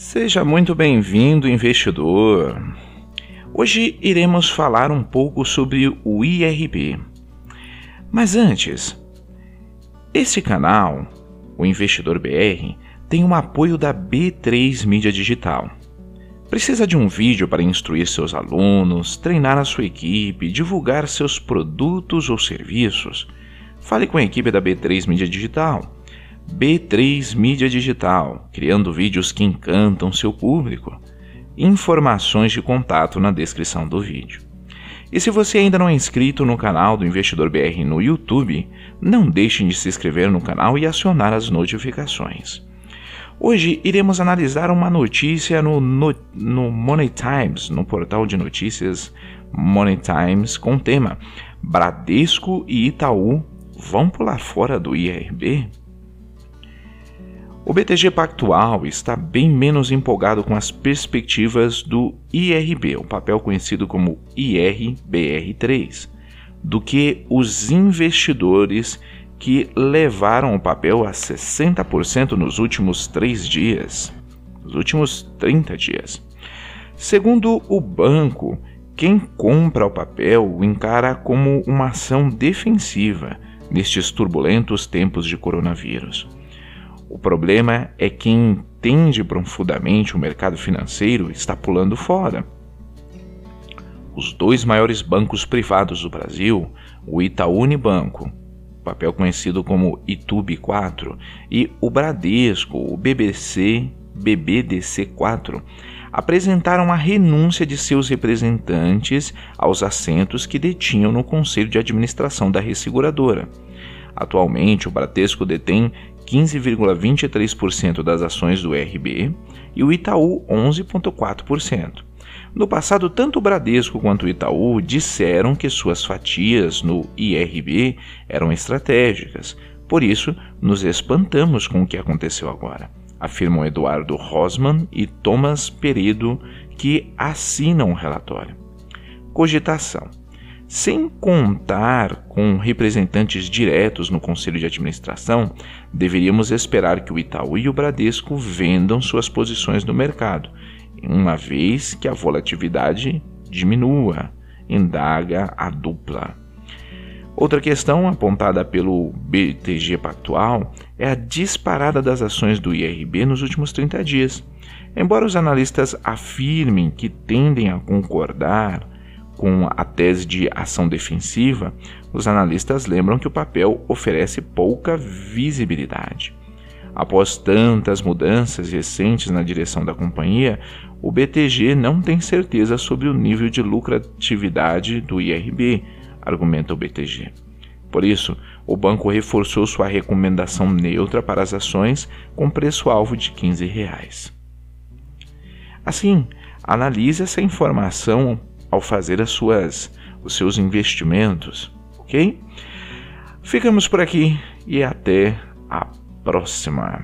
Seja muito bem-vindo, investidor. Hoje iremos falar um pouco sobre o IRB. Mas antes, esse canal, o Investidor BR, tem um apoio da B3 Mídia Digital. Precisa de um vídeo para instruir seus alunos, treinar a sua equipe, divulgar seus produtos ou serviços? Fale com a equipe da B3 Mídia Digital B3 Mídia Digital, criando vídeos que encantam seu público. Informações de contato na descrição do vídeo. E se você ainda não é inscrito no canal do Investidor BR no YouTube, não deixe de se inscrever no canal e acionar as notificações. Hoje iremos analisar uma notícia no, no, no Money Times, no portal de notícias Money Times, com o tema Bradesco e Itaú vão pular fora do IRB? O BTG Pactual está bem menos empolgado com as perspectivas do IRB, o papel conhecido como IRBR3, do que os investidores que levaram o papel a 60% nos últimos três dias, nos últimos 30 dias. Segundo o banco, quem compra o papel o encara como uma ação defensiva nestes turbulentos tempos de coronavírus. O problema é que quem entende profundamente o mercado financeiro está pulando fora. Os dois maiores bancos privados do Brasil, o Itaú Unibanco, papel conhecido como Itube 4, e o Bradesco, o BBC, BBDC4, apresentaram a renúncia de seus representantes aos assentos que detinham no Conselho de Administração da resseguradora. Atualmente, o Bradesco detém 15,23% das ações do RB e o Itaú 11,4%. No passado, tanto o Bradesco quanto o Itaú disseram que suas fatias no IRB eram estratégicas, por isso nos espantamos com o que aconteceu agora, afirmam Eduardo Rosman e Thomas Peredo, que assinam o relatório. Cogitação. Sem contar com representantes diretos no conselho de administração, deveríamos esperar que o Itaú e o Bradesco vendam suas posições no mercado, uma vez que a volatilidade diminua, indaga a dupla. Outra questão apontada pelo BTG Pactual é a disparada das ações do IRB nos últimos 30 dias. Embora os analistas afirmem que tendem a concordar com a tese de ação defensiva, os analistas lembram que o papel oferece pouca visibilidade. Após tantas mudanças recentes na direção da companhia, o BTG não tem certeza sobre o nível de lucratividade do IRB, argumenta o BTG. Por isso, o banco reforçou sua recomendação neutra para as ações com preço-alvo de 15 reais. Assim, analise essa informação ao fazer as suas, os seus investimentos, ok? Ficamos por aqui e até a próxima.